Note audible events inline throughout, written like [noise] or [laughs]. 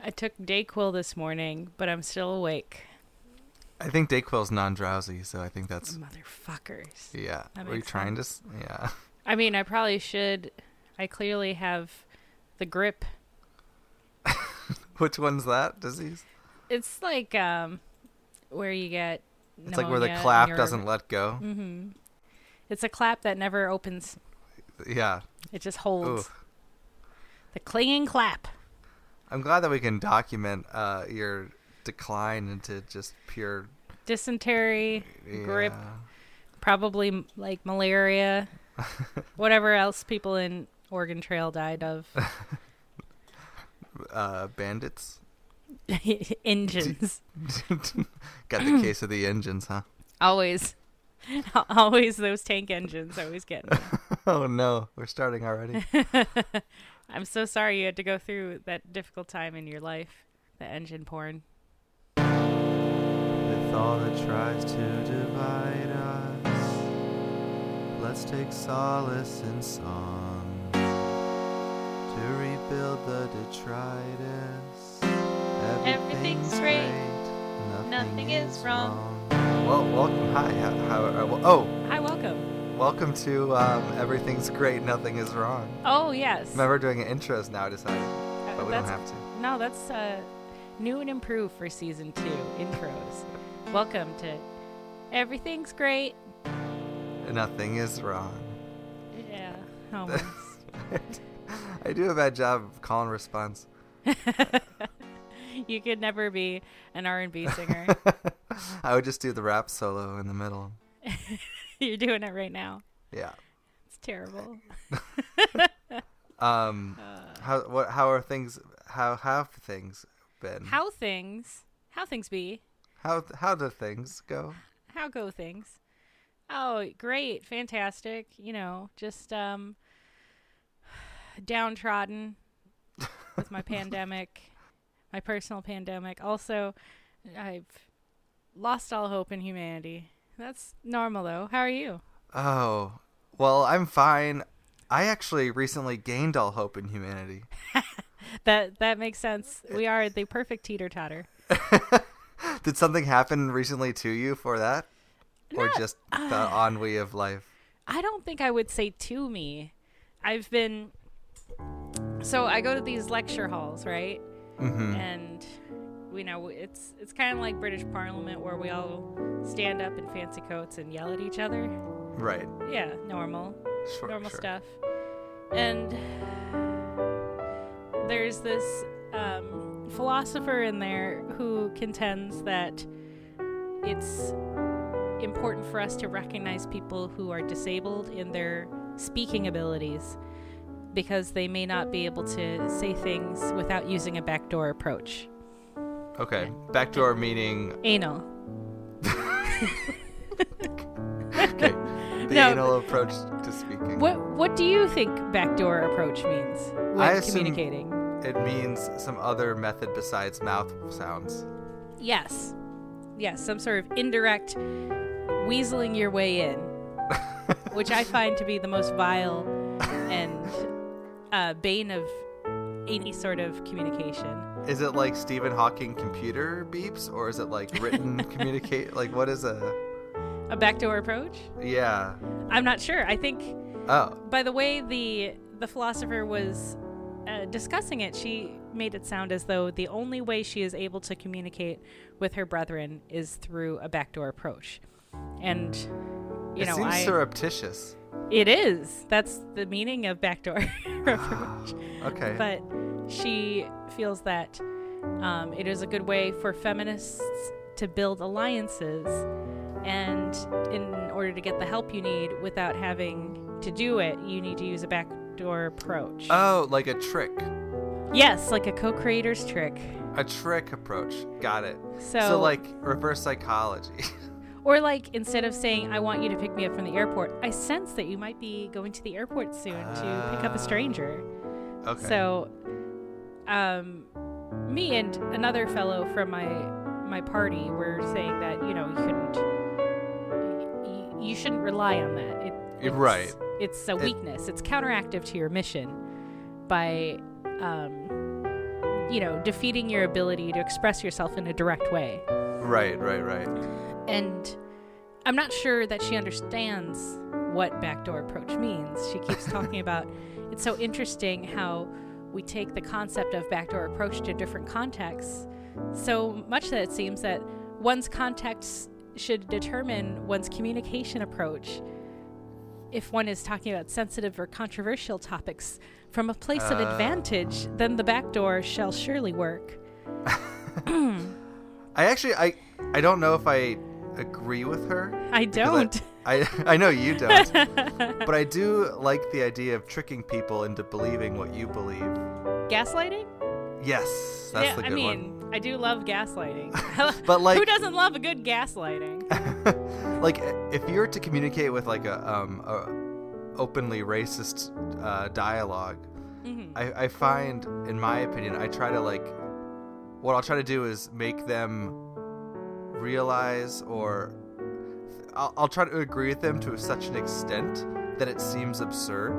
I took Dayquil this morning, but I'm still awake. I think Dayquil's non-drowsy, so I think that's Motherfuckers. yeah. That Were you makes trying to? Yeah. [laughs] I mean, I probably should. I clearly have the grip. Which one's that disease? It's like um, where you get. It's like where the clap your- doesn't let go. Mm-hmm. It's a clap that never opens. Yeah. It just holds. Ooh. The clinging clap. I'm glad that we can document uh, your decline into just pure Dysentery, grip, probably like malaria, [laughs] whatever else people in Oregon Trail died of. [laughs] uh, bandits. [laughs] Engines. Got the case of the engines, huh? always. Always those tank engines always get me. oh no, we're starting already. I'm so sorry you had to go through that difficult time in your life. The engine porn. With all that tries to divide us, let's take solace in song to rebuild the detritus. Everything's great, nothing is wrong. Well, welcome. Hi. How, how, well, oh, Hi, welcome. Welcome to um, Everything's Great, Nothing is Wrong. Oh, yes. Remember doing intros now, I decided, Uh, but we don't have to. No, that's uh, new and improved for season two intros. Welcome to Everything's Great. Nothing is wrong. Yeah, [laughs] almost. I do a bad job of call and response. [laughs] you could never be an R&B singer. [laughs] I would just do the rap solo in the middle. [laughs] You're doing it right now. Yeah. It's terrible. [laughs] Um, Uh, how what how are things? How have things been? how things? How things be? how how do things go? How go things? Oh, great, fantastic. You know, just um downtrodden with my [laughs] pandemic, my personal pandemic. Also, I've lost all hope in humanity. That's normal though. How are you? Oh, well, I'm fine. I actually recently gained all hope in humanity. [laughs] That that makes sense. We are the perfect teeter totter. [laughs] Did something happen recently to you for that, or just the ennui of life? I don't think I would say to me. I've been so I go to these lecture halls, right? Mm-hmm. And you know, it's it's kind of like British Parliament where we all stand up in fancy coats and yell at each other. Right. Yeah, normal, Sure. normal sure. stuff. And there's this um, philosopher in there who contends that it's important for us to recognize people who are disabled in their speaking abilities because they may not be able to say things without using a backdoor approach. Okay. Backdoor meaning Anal. okay. The No. anal approach to speaking. What what do you think backdoor approach means when I communicating? It means some other method besides mouth sounds. Yes. Yes, some sort of indirect weaseling your way in, [laughs] which I find to be the most vile and uh, bane of any sort of communication. Is it like Stephen Hawking computer beeps, or is it like written [laughs] communicate? Like what is a? A backdoor approach? Yeah. I'm not sure. I think Oh. by the way the the philosopher was uh, discussing it, she made it sound as though the only way she is able to communicate with her brethren is through a backdoor approach. And you it know, seems I surreptitious. it is. That's the meaning of backdoor [laughs] approach. [sighs] Okay. But she feels that um, it is a good way for feminists to build alliances, and in order to get the help you need without having to do it, you need to use a backdoor approach. oh, like a trick. yes, like a co-creator's trick. A trick approach. Got it. So, So, like reverse psychology. [laughs] or like instead of saying "I want you to pick me up from the airport," I sense that you might be going to the airport soon to pick up Ah. a stranger. okay. So, um, me and another fellow from my my party were saying that you know you couldn't, you, you shouldn't rely on that. It, it's, right. It's a It- weakness. It's counteractive to your mission by, um, you know, defeating your ability to express yourself in a direct way. Right, right, right. And I'm not sure that she understands what backdoor approach means. She keeps talking [laughs] about it's so interesting how we take the concept of backdoor approach to different contexts so much that it seems that one's context should determine one's communication approach if one is talking about sensitive or controversial topics from a place of Uh. advantage, then the backdoor shall surely work. [laughs] I actually I I don't know if I agree with her. I- don't. I [laughs] I know you [laughs] don't. but I do like the idea of tricking people into believing what you believe. Gaslighting? Yes, that's yeah, the I good mean, I do love gaslighting. [laughs] But, like- who doesn't love a good gaslighting? like if you were to communicate with like a um a openly racist uh, dialogue, hmm I, I find, in my opinion, I try to like, what I'll try to do is make them realize, or I'll, I'll try to agree with them to such an extent that it seems absurd,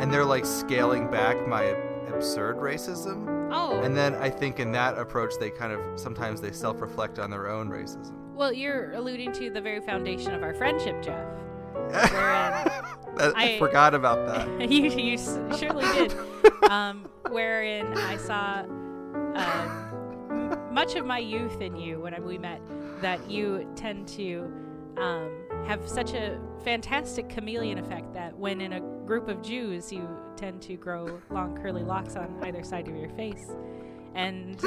and they're like scaling back my absurd racism, Oh, and then I think in that approach they kind of sometimes they self-reflect on their own racism. well, you're alluding to the very foundation of our friendship, Jeff. [laughs] I, I- forgot about that. [laughs] you, you surely did. [laughs] Um, wherein I saw m- much of my youth in you when we met, that you tend to um, have such a fantastic chameleon effect that when in a group of Jews, you tend to grow long curly locks on either side of your face. And [laughs]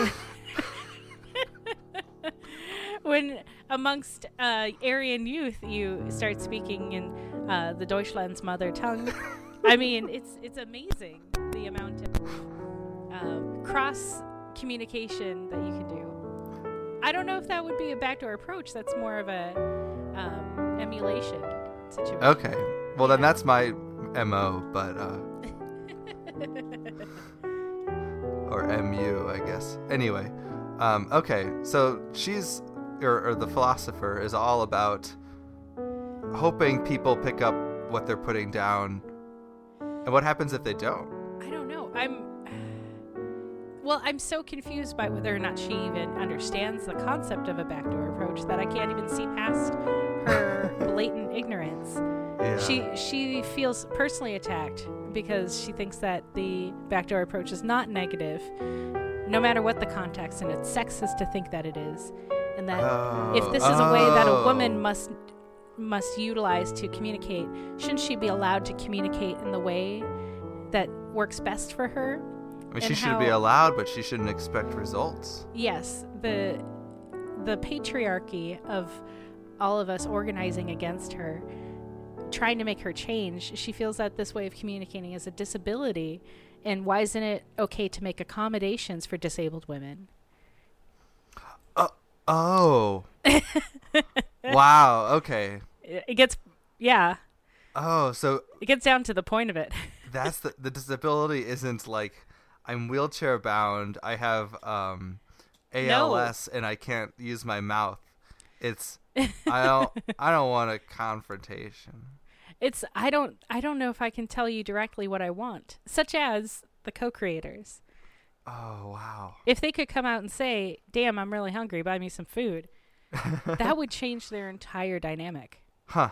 when amongst uh, Aryan youth, you start speaking in uh, the Deutschland's mother tongue. I mean, it's it's amazing the amount of uh, cross communication that you can do. I don't know if that would be a backdoor approach. That's more of a um, emulation situation. Okay, well then that's my mo, but uh, [laughs] or mu, I guess. Anyway, um, okay, so she's or, or the philosopher is all about hoping people pick up what they're putting down, and what happens if they don't? I don't know. I'm. Well, I'm so confused by whether or not she even understands the concept of a backdoor approach that I can't even see past her [laughs] blatant ignorance. Yeah. She she feels personally attacked because she thinks that the backdoor approach is not negative, no matter what the context, and it's sexist to think that it is, and that if this is a way that a woman Oh. must must utilize to communicate, shouldn't she be allowed to communicate in the way that works best for her? I mean, she should be allowed, but she shouldn't expect results. Yes, the the patriarchy of all of us organizing against her, trying to make her change. She feels that this way of communicating is a disability, and why isn't it okay to make accommodations for disabled women? Uh, oh. [laughs] wow. Okay. It, it gets, yeah, Oh, so it gets down to the point of it. that's the the disability isn't like I'm wheelchair bound. I have um ALS and I can't use my mouth. It's [laughs] I don't I don't want a confrontation. It's I don't I don't know if I can tell you directly what I want, such as the co-creators. Oh wow. If they could come out and say, "Damn, I'm really hungry. Buy me some food," [laughs] that would change their entire dynamic. Huh.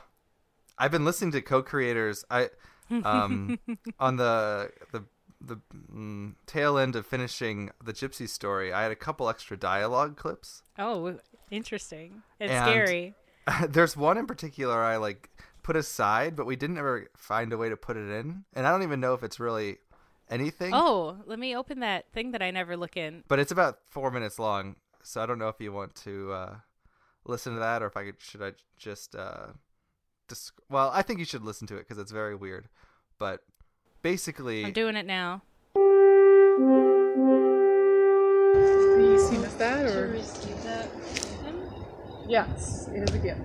I've been listening to co-creators. I um [laughs] on the the the mm, tail end of finishing the Gypsy story. I had a couple extra dialogue clips. Oh, interesting. It's And- scary. [laughs] There's one in particular I like put aside, but we didn't ever find a way to put it in, and I don't even know if it's really anything. Oh, let me open that thing that I never look in. But it's about four minutes long, so I don't know if you want to uh, listen to that or if I could. Should I just? Uh, dis- well, I think you should listen to it because it's very weird. But basically, I'm doing it now. Have you seen us that to or? receive that him. Yes, it is a gift.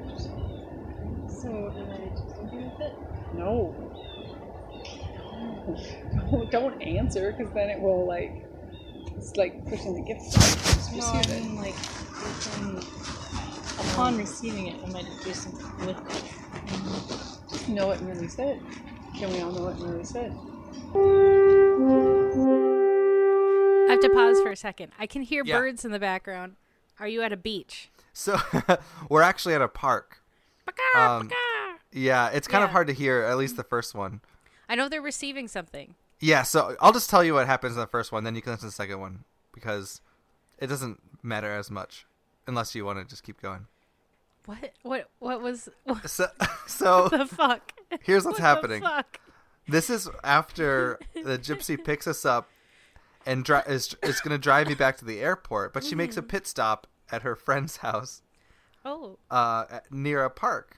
So am I just do with it? No. Don't- [laughs] Don't answer because then it will like it's like pushing the gift. Just No, I receive it. like within, upon receiving it, am I to do something with it? Know what Millie said. Can we all know what Millie said? I have to pause for a second. I can hear Yeah. birds in the background. Are you at a beach? So [laughs] we're actually at a park. Um, Yeah, it's kind of hard to hear, at least the first one. I know they're receiving something. Yeah, so I'll just tell you what happens in the first one, then you can listen to the second one because it doesn't matter as much unless you want to just keep going. What? What? What was? What So, [laughs] [laughs] so the fuck? [laughs] here's what's What the happening. fuck? This is after the gypsy picks us up and dri- is is going to drive me back to the airport, but she makes a Mm-hmm. pit stop at her friend's house Oh, uh, at- near a park,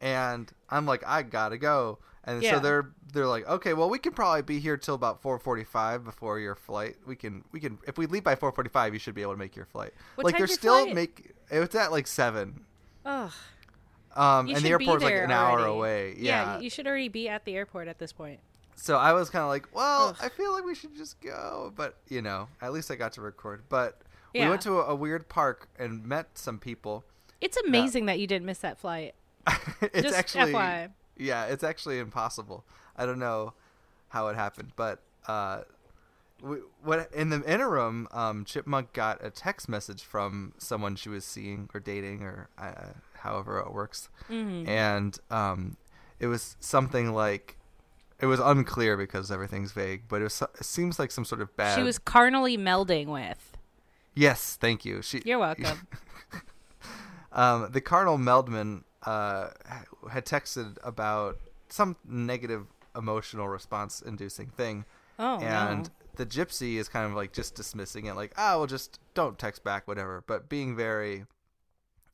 and I'm like, I gotta go. And Yeah. so they're they're like, okay, well, we can probably be here till about 4:45 before your flight. We can we can if we leave by 4:45, you should be able to make your flight. What like they're your still flight? make it's at like seven. Ugh. Um, and the airport's like an hour away. Yeah. you should already be at the airport at this point. So I was kind of like, well, Ugh. I feel like we should just go, but you know, at least I got to record. But we went to a, a weird park and met some people. It's amazing that you didn't miss that flight. [laughs] it's Just actually FYI. yeah, it's actually impossible. I don't know how it happened, but uh, we, what in the interim, um, Chipmunk got a text message from someone she was seeing or dating or uh, however it works, Mm-hmm. and um, it was something like. It was unclear because everything's vague, but it, was, it seems like some sort of bad. She was carnally melding with. Yes, thank you. She. You're welcome. [laughs] um, the carnal Meldman uh, had texted about some negative emotional response inducing thing, Oh and no. The gypsy is kind of like just dismissing it, like, "Ah, well, just don't text back, whatever." But being very,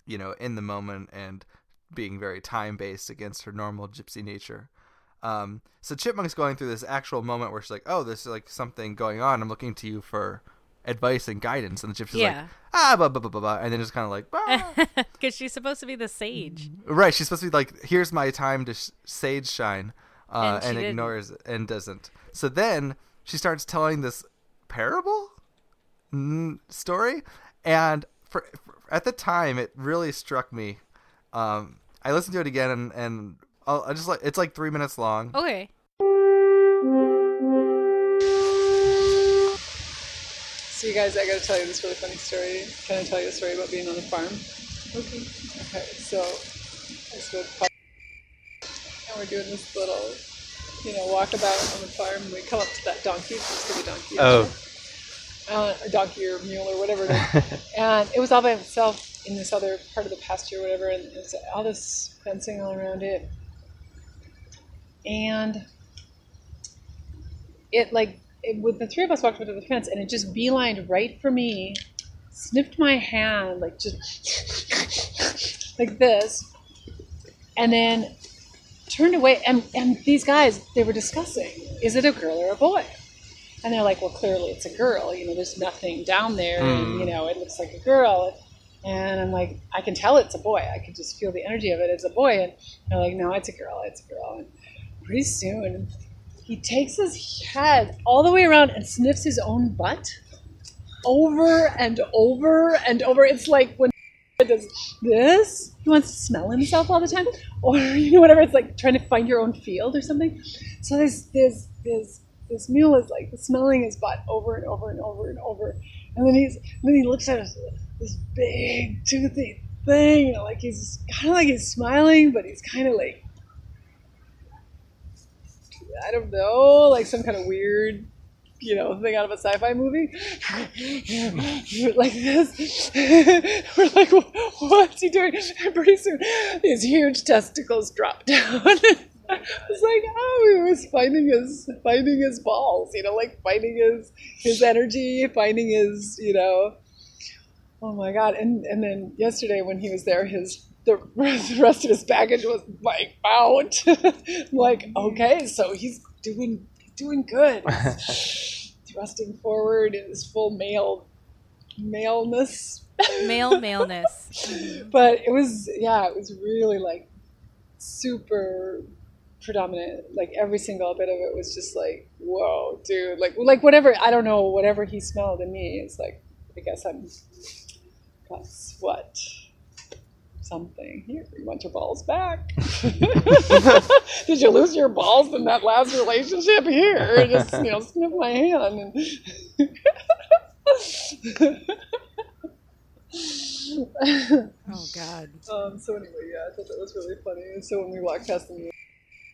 you know, in the moment and being very time based against her normal gypsy nature. Um, so Chipmunk's going through this actual moment where she's like, "Oh, this is like something going on. I'm looking to you for advice and guidance." And the gypsy's like, "Ah, blah blah blah blah,", blah and then just kind of like. Because [laughs] she's supposed to be the sage. right? She's supposed to be like, "Here's my time to sh- sage shine," uh, And and, ignores and doesn't. So then she starts telling this parable mm, story, and for, for at the time, it really struck me. Um, I listened to it again, and and I'll, I just like it's like three minutes long. Okay. So you guys, I gotta tell you this really funny story. Can I tell you a story about being on the farm? Okay. Okay, so I was with and we're doing this little, you know, walk about on the farm. We come up to that donkey, to the donkey. Oh. uh, a donkey or mule or whatever it is. [laughs] and it was all by itself in this other part of the pasture or whatever, and there's all this fencing all around it. And it like it, with the three of us walked up to the fence, and it just beelined right for me, sniffed my hand like just [laughs] like this, and then turned away. And and these guys they were discussing, is it a girl or a boy? And they're like, well, clearly it's a girl. You know, there's nothing down there. Hmm. you know, it looks like a girl. And I'm like, I can tell it's a boy. I can just feel the energy of it. It's a boy. And they're like, no, it's a girl. It's a girl. And pretty soon, he takes his head all the way around and sniffs his own butt over and over and over. It's like when he does this, he wants to smell himself all the time, or [laughs] you know, whatever. It's like trying to find your own field or something. So this this this this mule is like smelling his butt over and over and over and over, and then he's then he looks at us, this big toothy thing, you know, like he's kind of like he's smiling, but he's kind of like I don't know, like some kind of weird, you know, thing out of a sci-fi movie, [laughs] like this. [laughs] We're like, what's he doing? And [laughs] pretty soon, his huge testicles drop down. It's like, oh, he was finding his finding his balls, you know, like finding his his energy, finding his, you know. Oh my god! And and then yesterday when he was there, his the rest of his baggage was like out. like, okay, so he's doing doing good. [laughs] He's thrusting forward in his full male maleness. Male [laughs] maleness. [laughs] But it was yeah, it was really like super predominant. Like every single bit of it was just like, whoa, dude. Like like whatever I don't know, whatever he smelled in me, it's like I guess I'm got what something. Here, you want your balls back? [laughs] [laughs] Did you lose your balls in that last relationship? Here, just you know, sniff my hand. And [laughs] Oh God. Um, so anyway, yeah, I thought that was really funny. And so when we walked past the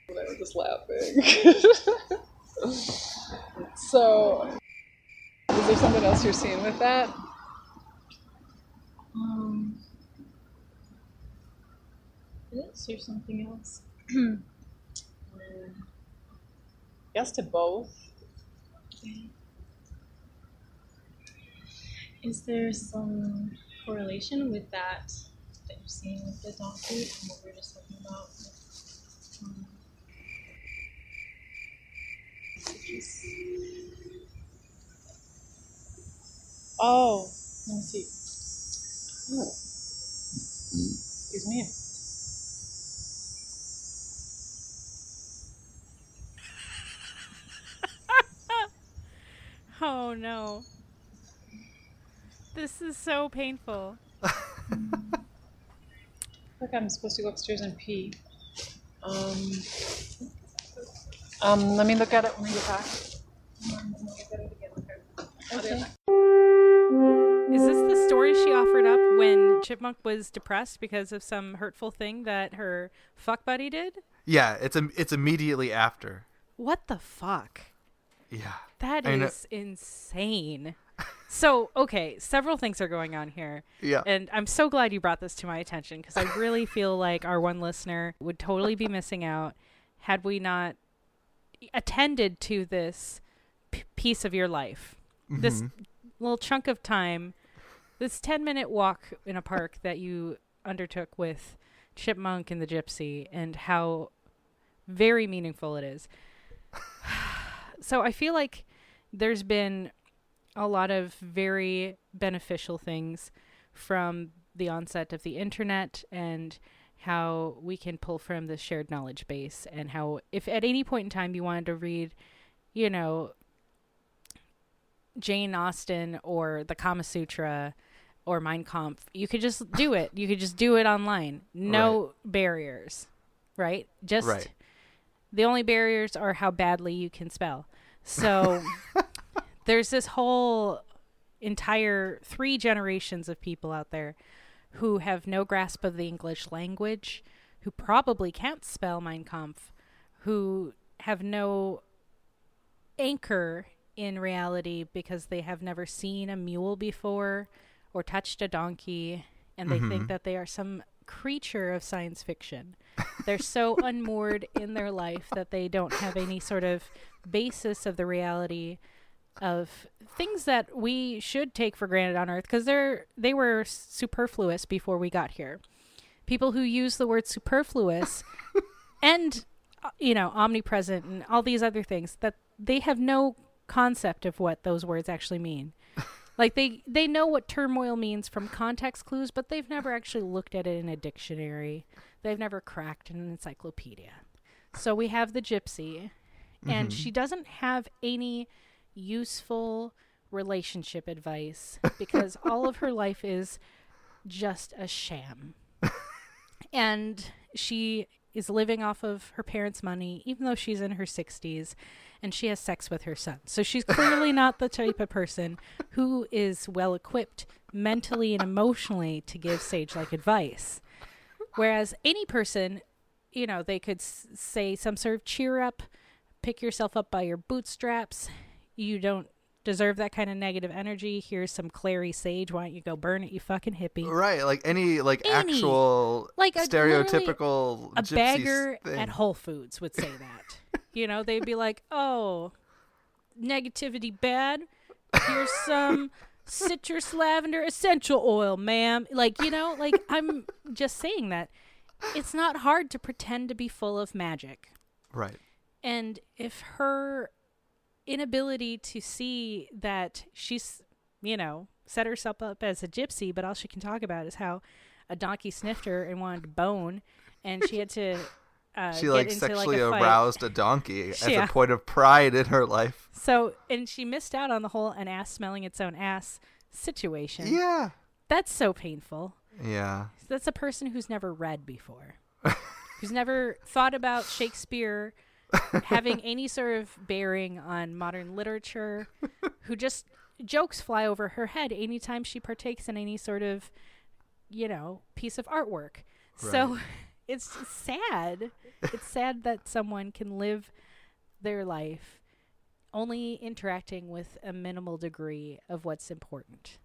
and I was just laughing. so, is there something else you're seeing with that? Is there something else? [clears throat] Yes to both. Is there some correlation with that that you're seeing with the donkey and what we were just talking about? with, um. Oh, let me see. Oh. Excuse me. Oh no. This is so painful. Look, I'm supposed to go upstairs and pee. Um, um, let me look at it when we get back. Let me look at it again. Okay. I'll be right back. Is this the story she offered up when Chipmunk was depressed because of some hurtful thing that her fuck buddy did? Yeah, it's a, it's immediately after. What the fuck? Yeah. That I know- uh, is insane. So, okay, several things are going on here. Yeah. And I'm so glad you brought this to my attention because I really [laughs] feel like our one listener would totally be missing out had we not attended to this p- piece of your life. This mm-hmm. little chunk of time, this 10 minute walk in a park that you undertook with Chipmunk and the Gypsy, and how very meaningful it is. [laughs] so I feel like there's been a lot of very beneficial things from the onset of the internet and how we can pull from the shared knowledge base and how if at any point in time you wanted to read you know Jane Austen or the Kama Sutra or Mein Kampf you could just do it. You could just do it online. No barriers right? Just Right. the only barriers are how badly you can spell so [laughs] there's this whole entire three generations of people out there who have no grasp of the English language, who probably can't spell Mein Kampf, who have no anchor in reality because they have never seen a mule before or touched a donkey, and they think mm-hmm. that they are some creature of science fiction. They're so unmoored in their life that they don't have any sort of basis of the reality of things that we should take for granted on earth because they're they were superfluous before we got here. People who use the word superfluous [laughs] and uh, you know omnipresent and all these other things that they have no concept of what those words actually mean like they they know what turmoil means from context clues but they've never actually looked at it in a dictionary. They've never cracked an encyclopedia. So we have the gypsy and mm-hmm. she doesn't have any useful relationship advice [laughs] because all of her life is just a sham. [laughs] and she is living off of her parents' money, even though she's in her 60s and she has sex with her son. So she's clearly [laughs] not the type of person who is well equipped mentally and emotionally to give sage like advice. Whereas any person, you know, they could s- say some sort of cheer up, pick yourself up by your bootstraps. You don't deserve that kind of negative energy. Here's some clary sage. Why don't you go burn it, you fucking hippie? Right, like any like Any. actual Like a- stereotypical a bagger thing. at Whole Foods would say that. [laughs] you know, they'd be like, "Oh, negativity bad. Here's some citrus lavender essential oil, ma'am." Like, you know, like I'm just saying that it's not hard to pretend to be full of magic. Right. And if her inability to see that she's, you know, set herself up as a gypsy, but all she can talk about is how a donkey sniffed her and wanted to bone, and she had to. [laughs] Uh, She like sexually like, a aroused a donkey [laughs] as Yeah. a point of pride in her life. So, and she missed out on the whole an ass smelling its own ass situation. Yeah. That's so painful. Yeah. That's a person who's never read before, who's never thought about Shakespeare having [laughs] any sort of bearing on modern literature, who just jokes fly over her head anytime she partakes in any sort of, you know, piece of artwork. So Right. It's sad. it's sad that someone can live their life only interacting with a minimal degree of what's important.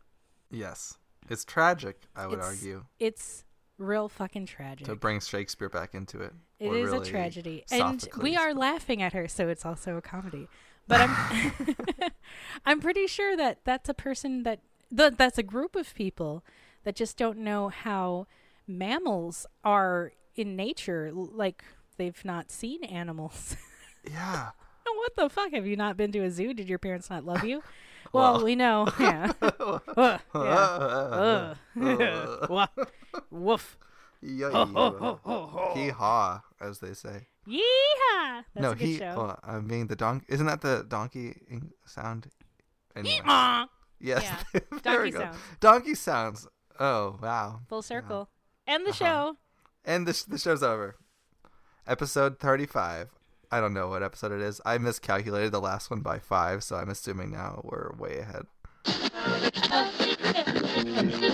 Yes. It's tragic, I would It's- argue, It's real fucking tragic. to bring Shakespeare back into it. It is really a tragedy. And we are laughing at her, so it's also a comedy. But I'm [laughs] I'm pretty sure that that's a person that that that's a group of people that just don't know how mammals are in nature like they've not seen animals. [laughs] Yeah. [laughs] what the fuck? Have you not been to a zoo? Did your parents not love you? [laughs] Well, Well. we know. Yeah. Ugh, yeah. Wha- Woof. Hee haw, as they say. Yeehaw! That's no, a good he. show. Well, I mean the donkey. Isn't that the donkey sound? Anyway. Yeehaw! Yes. Yeah, donkey sounds. Donkey sounds. Oh wow. Full circle. End the Uh-huh. show. And the the show's over. Episode thirty-five. I don't know what episode it is. I miscalculated the last one by five, so I'm assuming now we're way ahead.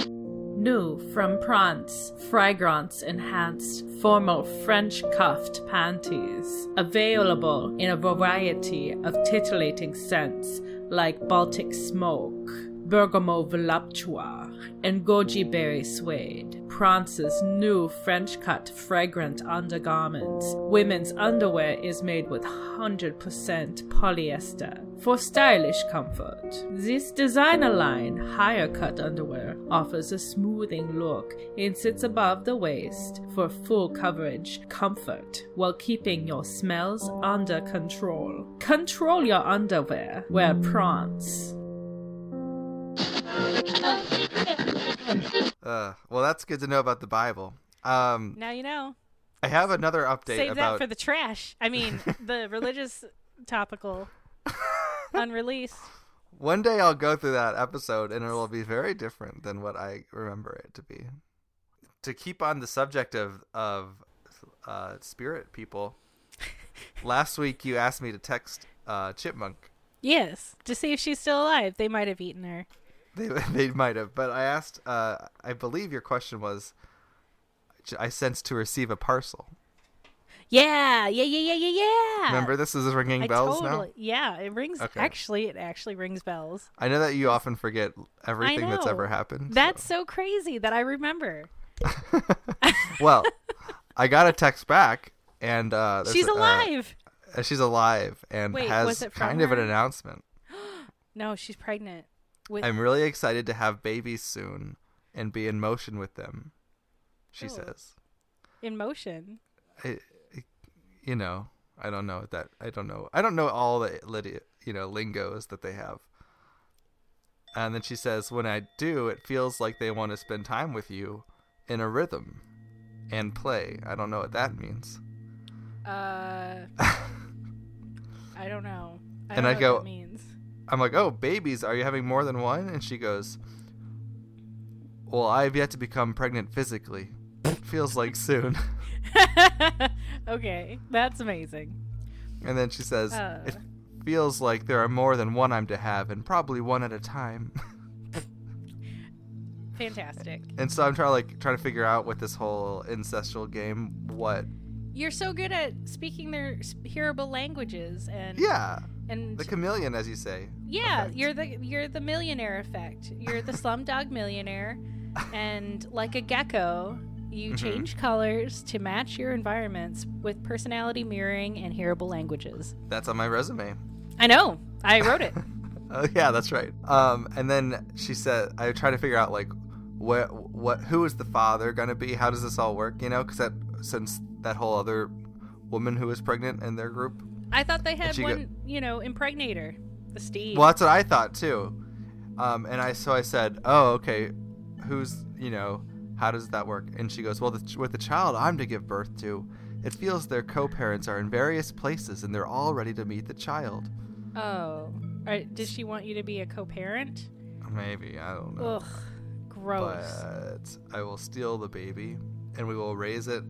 New from Prance, Fragrance Enhanced Formal French Cuffed Panties. Available in a variety of titillating scents like Baltic Smoke, Bergamo Voluptua, and Goji Berry Suede. Prance's new French cut fragrant undergarments. Women's underwear is made with 100% polyester for stylish comfort. This designer line, higher cut underwear, offers a smoothing look and sits above the waist for full coverage, comfort, while keeping your smells under control. Control your underwear. Wear Prance. Uh, well, that's good to know about the Bible. Um, Now you know. I have another update Save about. that for the trash. I mean, [laughs] the religious topical [laughs] unreleased. One day I'll go through that episode and it will be very different than what I remember it to be. To keep on the subject of of uh, spirit people, [laughs] last week you asked me to text uh, Chipmunk. Yes, to see if she's still alive. They might have eaten her. They [laughs] they might have, but I asked. Uh, I believe your question was. I sensed to receive a parcel. Yeah, yeah, yeah, yeah, yeah, yeah. Remember, this is ringing I bells totally, now. Yeah, it rings. Okay. Actually, it actually rings bells. I know that you often forget everything that's ever happened. That's so crazy that I remember. [laughs] [laughs] well, I got a text back, and uh, She's uh, alive. Uh, she's alive and Wait, has was it from kind of an announcement. [gasps] no, she's pregnant. With I'm really excited to have babies soon and be in motion with them. She Oh. says, in motion. I, I- "You know, I don't know that. I don't know. I don't know all the lit- you know lingos that they have." And then she says, "When I do, it feels like they want to spend time with you in a rhythm and play. I don't know what that means." Uh, [laughs] I don't know. I And don't I know go- what that means. I'm like, "Oh, babies, are you having more than one?" And she goes, "Well, I've yet to become pregnant physically. Feels like soon." [laughs] okay, that's amazing. And then she says, Uh. "It feels like there are more than one I'm to have, and probably one at a time." [laughs] Fantastic. and so I'm trying to like trying to figure out with this whole ancestral game what. You're so good at speaking their hearable languages and Yeah, and the chameleon, as you say. yeah, effect. you're the you're the millionaire effect. You're the [laughs] slumdog millionaire, and like a gecko, you Mhm. change colors to match your environments with personality mirroring and hearable languages. That's on my resume. I know. I wrote it. [laughs] Oh yeah, that's right. Um, and then she said, I try to figure out like what what who is the father gonna be? How does this all work? You know, because that since that whole other woman who was pregnant in their group. I thought they had one, go- you know, impregnator, the Steve. Well, that's what I thought too. Um, and I so I said, oh okay, who's you know how does that work? And she goes, well, the, with the child I'm to give birth to. It feels their co-parents are in various places and they're all ready to meet the child. Oh, Are, does she want you to be a co-parent? Maybe I don't know. Ugh, gross. but I will steal the baby and we will raise it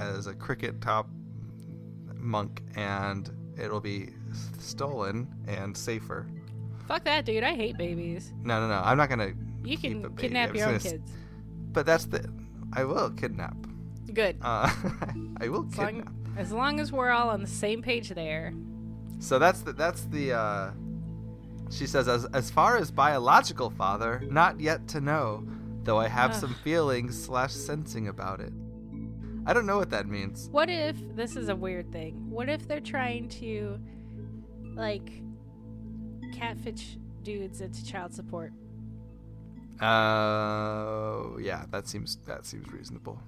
as a cricket top monk and it'll be stolen and safer. Fuck that, dude. I hate babies. No, no, no. I'm not gonna. You can kidnap your own just gonna s- kids. But that's the. I will kidnap. Good. Uh, [laughs] I will As kidnap. long, as long as we're all on the same page there. So that's the that's the. uh She says, as as far as biological father, not yet to know, though I have Ugh. some feelings slash sensing about it. I don't know what that means. What if this is a weird thing? What if they're trying to, like, catfish dudes into child support? Uh, yeah, that seems that seems reasonable.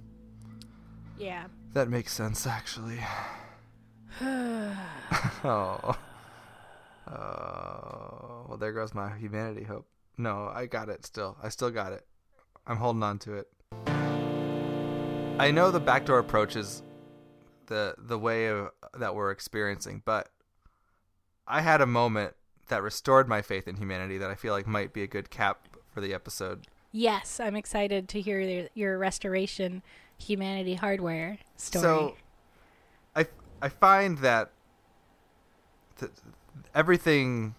Yeah. That makes sense, actually. [sighs] [sighs] oh. Oh. Well, there goes my humanity hope. No, I got it still. I still got it. I'm holding on to it. I know the backdoor approach is the the way of, that we're experiencing, but I had a moment that restored my faith in humanity that I feel like might be a good cap for the episode. Yes, I'm excited to hear your, your restoration humanity hardware story. So, I I find that th- everything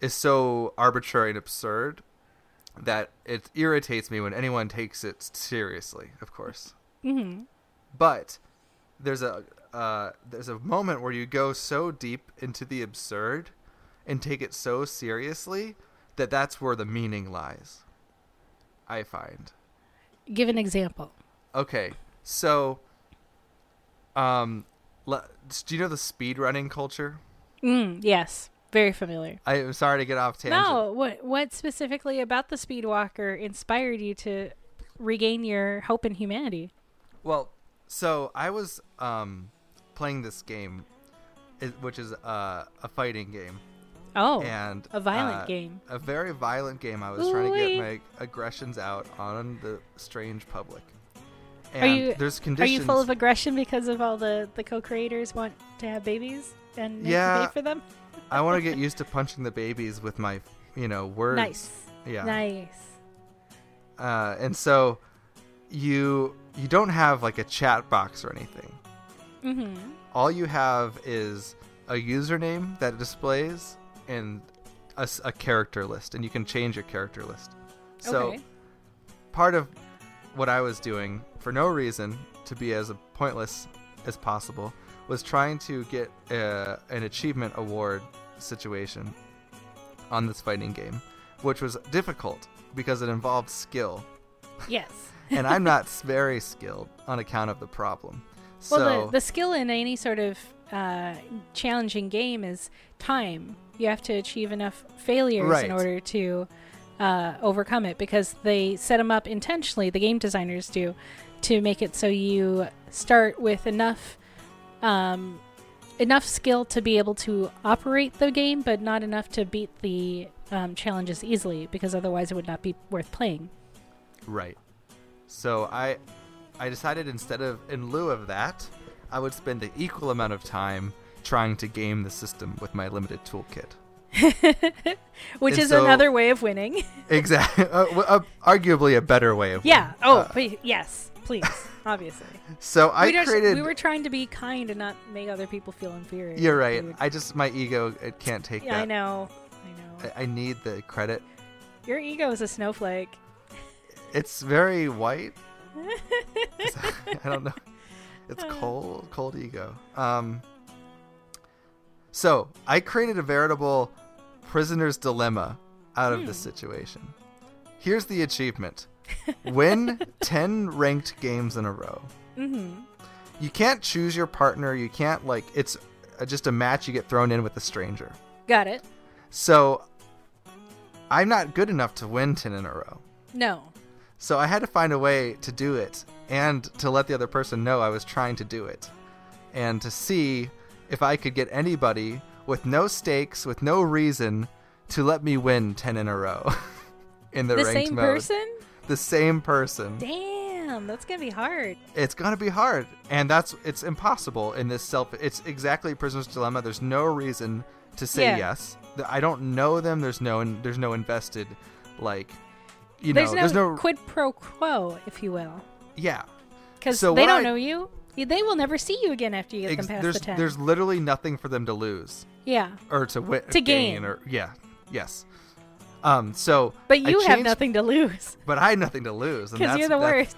is so arbitrary and absurd that it irritates me when anyone takes it seriously. Of course, hmm but there's a uh, there's a moment where you go so deep into the absurd and take it so seriously that that's where the meaning lies. I find. give an example. Okay, so, um, le- do you know the speed running culture? Mm, yes, very familiar. I am sorry to get off tangent. No, what what specifically about the Speedwalker inspired you to regain your hope in humanity? Well, so I was um playing this game, which is uh, a fighting game, Oh, and a violent uh, game. a very violent game. I was trying to get my aggressions out on the strange public. Are And you- there's conditions. Are you full of aggression because of all the the co-creators want to have babies and Yeah. pay for them? I want to get used to punching the babies with my, you know, words. Nice, Yeah. nice. uh, and so you you don't have like a chat box or anything. Mm-hmm. All you have is a username that displays and a character list, and you can change your character list. So okay. part of what I was doing for no reason to be as pointless as possible was trying to get uh an achievement award situation on this fighting game, which was difficult because it involved skill. Yes. [laughs] and I'm not very skilled on account of the problem. Well, the, the skill in any sort of uh, challenging game is time. You have to achieve enough failures Right. in order to uh, overcome it because they set them up intentionally, the game designers do, to make it so you start with enough. Um, enough skill to be able to operate the game, but not enough to beat the um, challenges easily, because otherwise it would not be worth playing. right. So I I decided instead of in lieu of that, I would spend the equal amount of time trying to game the system with my limited toolkit. [laughs] Which And is so- another way of winning. Exactly. [laughs] Uh, w- uh, arguably a better way of yeah. winning. Oh, Uh, but yes, please. Obviously. so I we, just- created. we were trying to be kind and not make other people feel inferior. You're right. dude. I just my ego it can't take yeah, I know. I know. I, I need the credit. Your ego is a snowflake. It's very white. [laughs] [laughs] I don't know. It's Uh. cold, cold ego. Um. So I created a veritable prisoner's dilemma out of this Hmm. situation. Here's the achievement: win ten ranked games in a row. mm-hmm. You can't choose your partner. You can't like it's uh, just a match you get thrown in with a stranger. Got it. So I'm not good enough to win ten in a row. No. So I had to find a way to do it and to let the other person know I was trying to do it. And to see if I could get anybody with no stakes, with no reason to let me win 10 in a row [laughs] in the, The ranked same mode. person? The same person. Damn, that's gonna be hard. It's to be hard. And that's it's impossible in this self it's exactly prisoner's dilemma. There's no reason to say Yeah. yes. I don't know them. There's no there's no invested like you there's know, no there's no quid pro quo, if you will, yeah. because So they don't I- know you. They will never see you again after you get Ex- them past there's the ten. there's literally nothing for them to lose yeah. or to win To gain. or yeah Yes. Um. So. But I you have changed- nothing to lose [laughs] But I had nothing to lose. because you're the worst.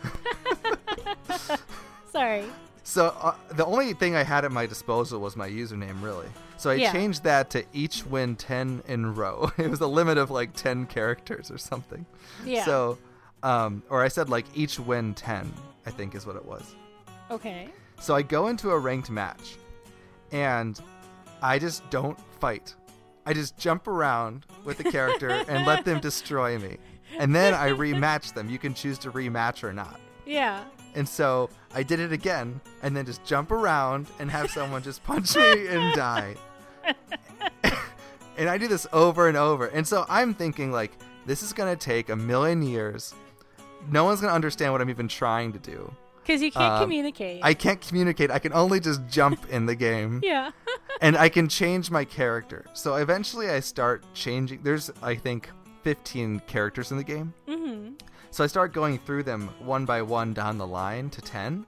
[laughs] [laughs] Sorry. So uh, the only thing I had at my disposal was my username, really. So I Yeah. changed that to each win ten in row. It was a limit of like ten characters or something. Yeah. So, um, or I said like each win ten, I think is what it was. okay. So I go into a ranked match, and I just don't fight. I just jump around with the character and let them [laughs] destroy me, and then I rematch them. You can choose to rematch or not. Yeah. And so I did it again, and then just jump around and have someone just punch me and die. [laughs] and I do this over and over. And so I'm thinking, like, this is going to take a million years. No one's going to understand what I'm even trying to do. Because you can't Um, communicate. I can't communicate. I can only just jump in the game. [laughs] yeah. [laughs] And I can change my character. So eventually I start changing. There's, I think, 15 characters in the game. mm-hmm. So I start going through them one by one down the line to 10.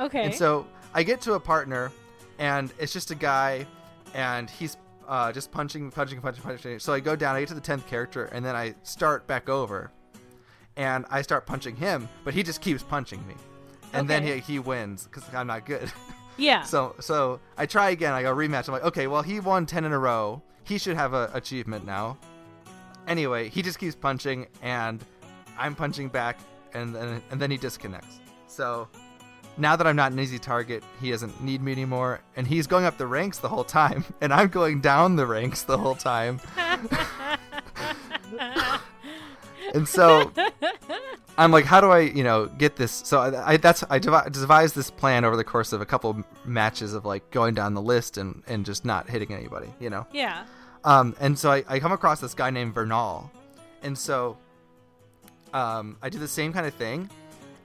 Okay. And so I get to a partner, and it's just a guy, and he's uh, just punching, punching, punching, punching. So I go down, I get to the tenth character, and then I start back over, and I start punching him, but he just keeps punching me, and then he, he wins because I'm not good. [laughs] yeah. so so I try again. I go rematch. I'm like, okay, well he won ten in a row. He should have a achievement now. Anyway, he just keeps punching, and I'm punching back, and then and then he disconnects. So now that I'm not an easy target, he doesn't need me anymore, and he's going up the ranks the whole time, [laughs] and I'm going down the ranks the whole time. [laughs] and so I'm like, how do I, you know, get this? So I, I that's I devi- devised this plan over the course of a couple matches of like going down the list and and just not hitting anybody, you know. yeah. Um, and so I, I come across this guy named Vernal, and so um, I do the same kind of thing,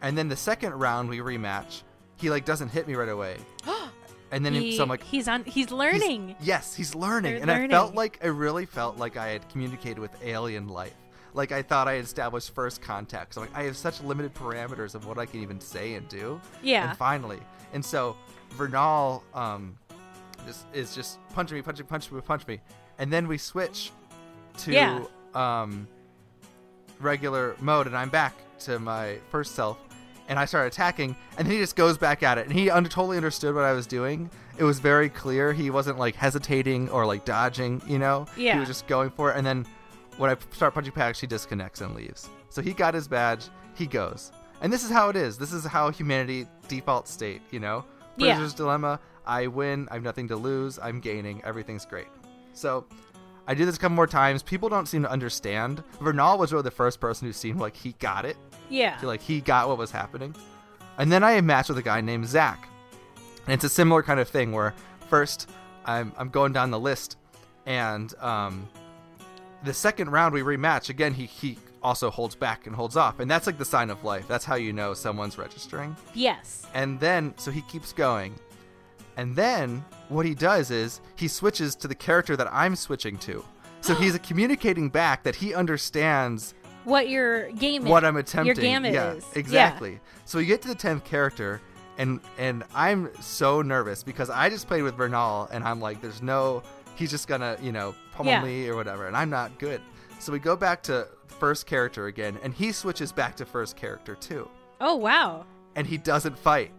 and then the second round we rematch, he like doesn't hit me right away, [gasps] and then he, so I'm like, he's on. He's he's- learning. yes, he's learning, They're and I felt like I really felt like I had communicated with alien life. Like I thought I had established first contact. So like I have such limited parameters of what I can even say and do. Yeah. And finally, and so Vernal um, is, is just punching me, punching, punching me, punch me, and then we switch to Yeah. um, regular mode, and I'm back to my first self, and I start attacking, and then he just goes back at it, and he under, totally understood what I was doing. It was very clear. He wasn't like hesitating or like dodging, you know. Yeah. He was just going for it, and then when I start punching back, she disconnects and leaves. So he got his badge. He goes, and this is how it is. This is how humanity default state, you know. Yeah. Prisoner's dilemma. I win. I have nothing to lose. I'm gaining. Everything's great. So I do this a couple more times. People don't seem to understand. Vernal was really the first person who seemed like he got it. Yeah. Like he got what was happening. And then I matched with a guy named Zach. And it's a similar kind of thing where first I'm, I'm going down the list and um, the second round we rematch again he, he also holds back and holds off. And that's like the sign of life. That's how you know someone's registering. Yes. and then so he keeps going. And then what he does is he switches to the character that i'm switching to. So he's [gasps] communicating back that he understands What your game is. what i'm attempting. Your gamut yeah is. exactly. So you get to the 10th character and and i'm so nervous because i just played with bernal and i'm like there's no he's just gonna you know pummel Yeah. me or whatever and i'm not good so we go back to first character again and he switches back to first character too Oh wow. and he doesn't fight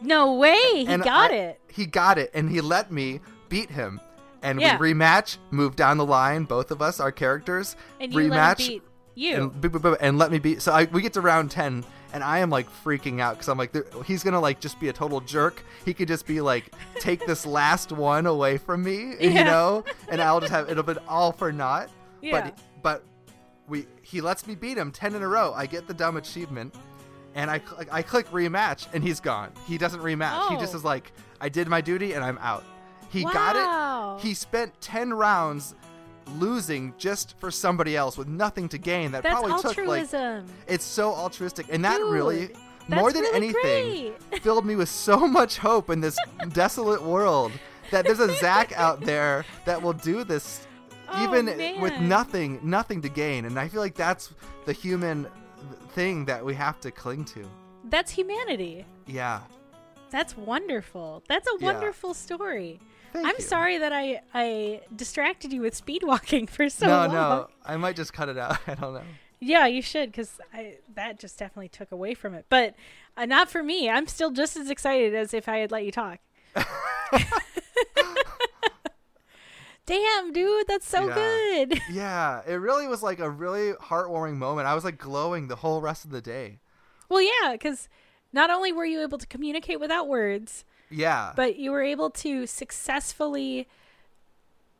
No way. He and got I- it. He got it, and he let me beat him. And Yeah. we rematch, move down the line, both of us, our characters, And you rematch, let him beat you. and, and let me beat. So I, we get to round ten, and I am like freaking out because I'm like, he's gonna like just be a total jerk. He could just be like, take this [laughs] last one away from me, you know, and I'll just have it'll be all for naught. Yeah. But but we he lets me beat him ten in a row. I get the dumb achievement, and I cl- I click rematch, and he's gone. He doesn't rematch. He just Oh. is like, I did my duty, and I'm out. He got it. He spent ten rounds losing just for somebody else with nothing to gain. That That's probably took like it's so altruistic, and that Dude, really. More than really anything, [laughs] filled me with so much hope in this desolate world that there's a Zach [laughs] out there that will do this Oh, even with nothing nothing to gain and i feel like that's the human thing that we have to cling to That's humanity. yeah That's wonderful. That's a Yeah. wonderful story. Thank I'm you. sorry that I I distracted you with speed walking for so no, long. no, no, I might just cut it out. [laughs] I don't know. Yeah, you should, because that just definitely took away from it. But uh, not for me. I'm still just as excited as if I had let you talk. [laughs] Damn, dude, that's so Yeah. good. [laughs] Yeah, it really was like a really heartwarming moment. I was like glowing the whole rest of the day. Well, yeah, because not only were you able to communicate without words, Yeah. but you were able to successfully,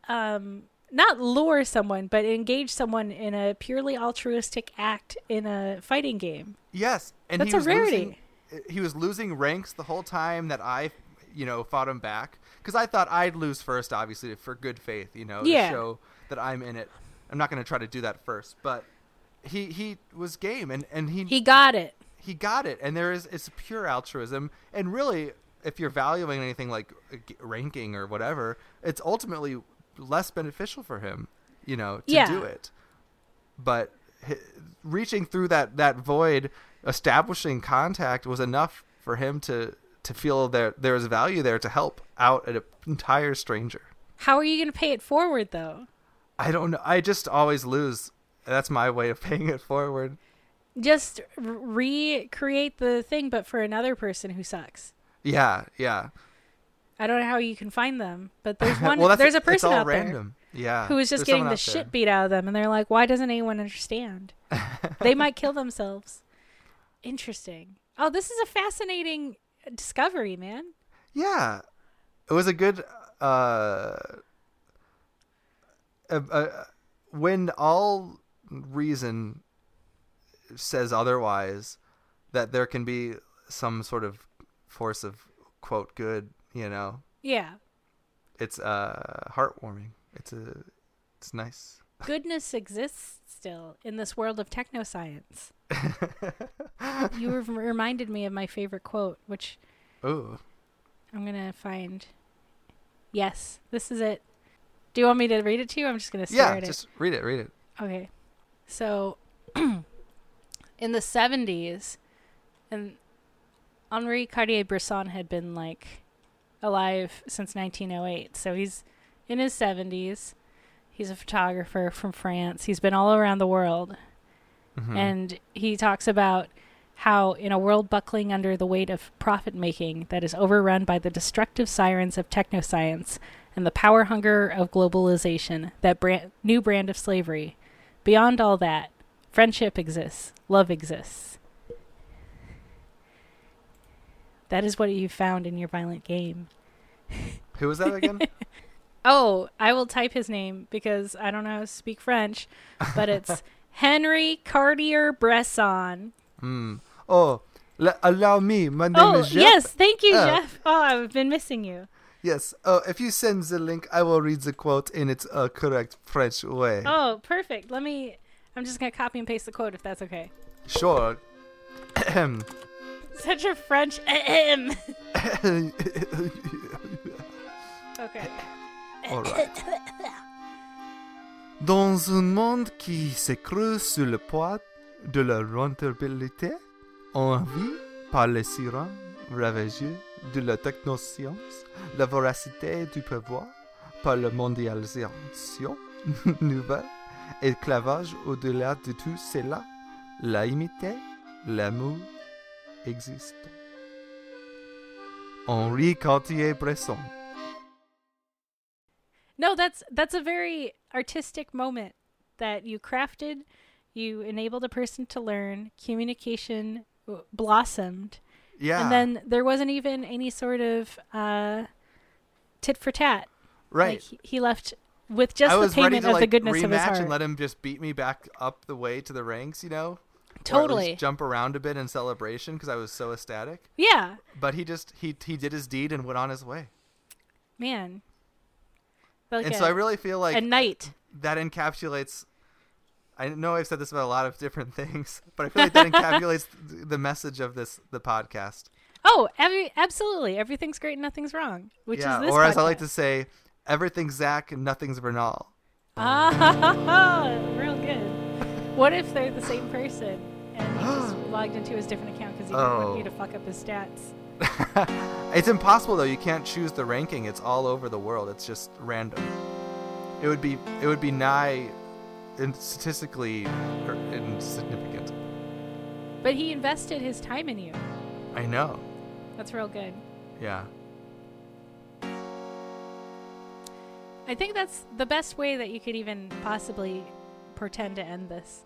um, not lure someone, but engage someone in a purely altruistic act in a fighting game. yes, and That's a rarity. losing. He was losing ranks the whole time that I, you know, fought him back because I thought I'd lose first, obviously for good faith, you know, Yeah. to show that I'm in it. I'm not going to try to do that first, but he he was game and and he He got it. he got it and there is it's pure altruism and really if you're valuing anything like ranking or whatever it's ultimately less beneficial for him you know to Yeah. do it but hi- reaching through that that void establishing contact was enough for him to to feel there there was value there to help out an entire stranger How are you going to pay it forward, though? i don't know i just always lose that's my way of [laughs] paying it forward Just recreate the thing, but for another person who sucks. Yeah yeah I don't know how you can find them, but [laughs] there's one. well, there's a person all out random. Yeah, who is just getting the shit beat out of them, and they're like, "Why doesn't anyone understand? [laughs] they might kill themselves." Interesting. Oh, this is a fascinating discovery, man. Yeah, it was a good. Uh, uh, uh, when all reason says otherwise, that there can be some sort of force of quote good. You know, Yeah, it's uh heartwarming. It's a, it's nice. goodness exists still in this world of technoscience. [laughs] you re- reminded me of my favorite quote, which Ooh, I'm gonna find. Yes, this is it. Do you want me to read it to you? I'm just gonna stare yeah. at it. Just read it. Read it. Okay. So [clears throat] in the 70s and Henri Cartier-Bresson had been like alive since 1908. So he's in his 70s. He's a photographer from France. He's been all around the world. Mhm. And he talks about how, in a world buckling under the weight of profit making that is overrun by the destructive sirens of technoscience and the power hunger of globalization, that brand, new brand of slavery, beyond all that, friendship exists, love exists. That is what you found in your violent game. [laughs] Who was that again? [laughs] Oh, I will type his name because I don't know how to speak French, but it's [laughs] Henry Cartier Bresson. Hmm. Oh, le- allow me. My name Oh, is Jeff. yes. Thank you, Oh. Jeff. Oh, I've been missing you. Yes. Oh, if you send the link, I will read the quote in its uh, correct French way. Oh, perfect. Let me. I'm just going to copy and paste the quote if that's okay. Sure. [clears throat] Such a French. ahem. [laughs] okay. All right. Dans un monde qui s'écroule sous le poids de la rentabilité, envie par les sirènes ravageux de la technoscience, la voracité du pouvoir par la mondialisation [laughs] nouvelle, esclavage au-delà de tout cela, la imité, l'amour existe. Henri Cartier-Bresson. No, that's that's a very artistic moment that you crafted. You enabled a person to learn. Communication w- blossomed, Yeah. and then there wasn't even any sort of uh, tit for tat. right. Like he, he left with just I the payment to of like the goodness of his heart. and let him just beat me back up the way to the ranks, you know? Or at least totally. jump around a bit in celebration because I was so ecstatic. Yeah, But he just he he did his deed and went on his way. man. Like and a, so I really feel like a knight. that encapsulates. I know I've said this about a lot of different [laughs] things, but I feel like that encapsulates the message of this the podcast. Oh, every, absolutely. Everything's great and nothing's wrong. Which yeah, is this or as I like to say, everything's Zach and nothing's Bernal. Ah, [laughs] real good. What if they're the same person and he just [gasps] logged into his different account because he didn't Oh. want you to fuck up his stats? [laughs] it's impossible though. You can't choose the ranking. It's all over the world. It's just random. It would be it would be nigh in statistically er, insignificant. But he invested his time in you. I know. That's real good. Yeah. I think that's the best way that you could even possibly pretend to end this.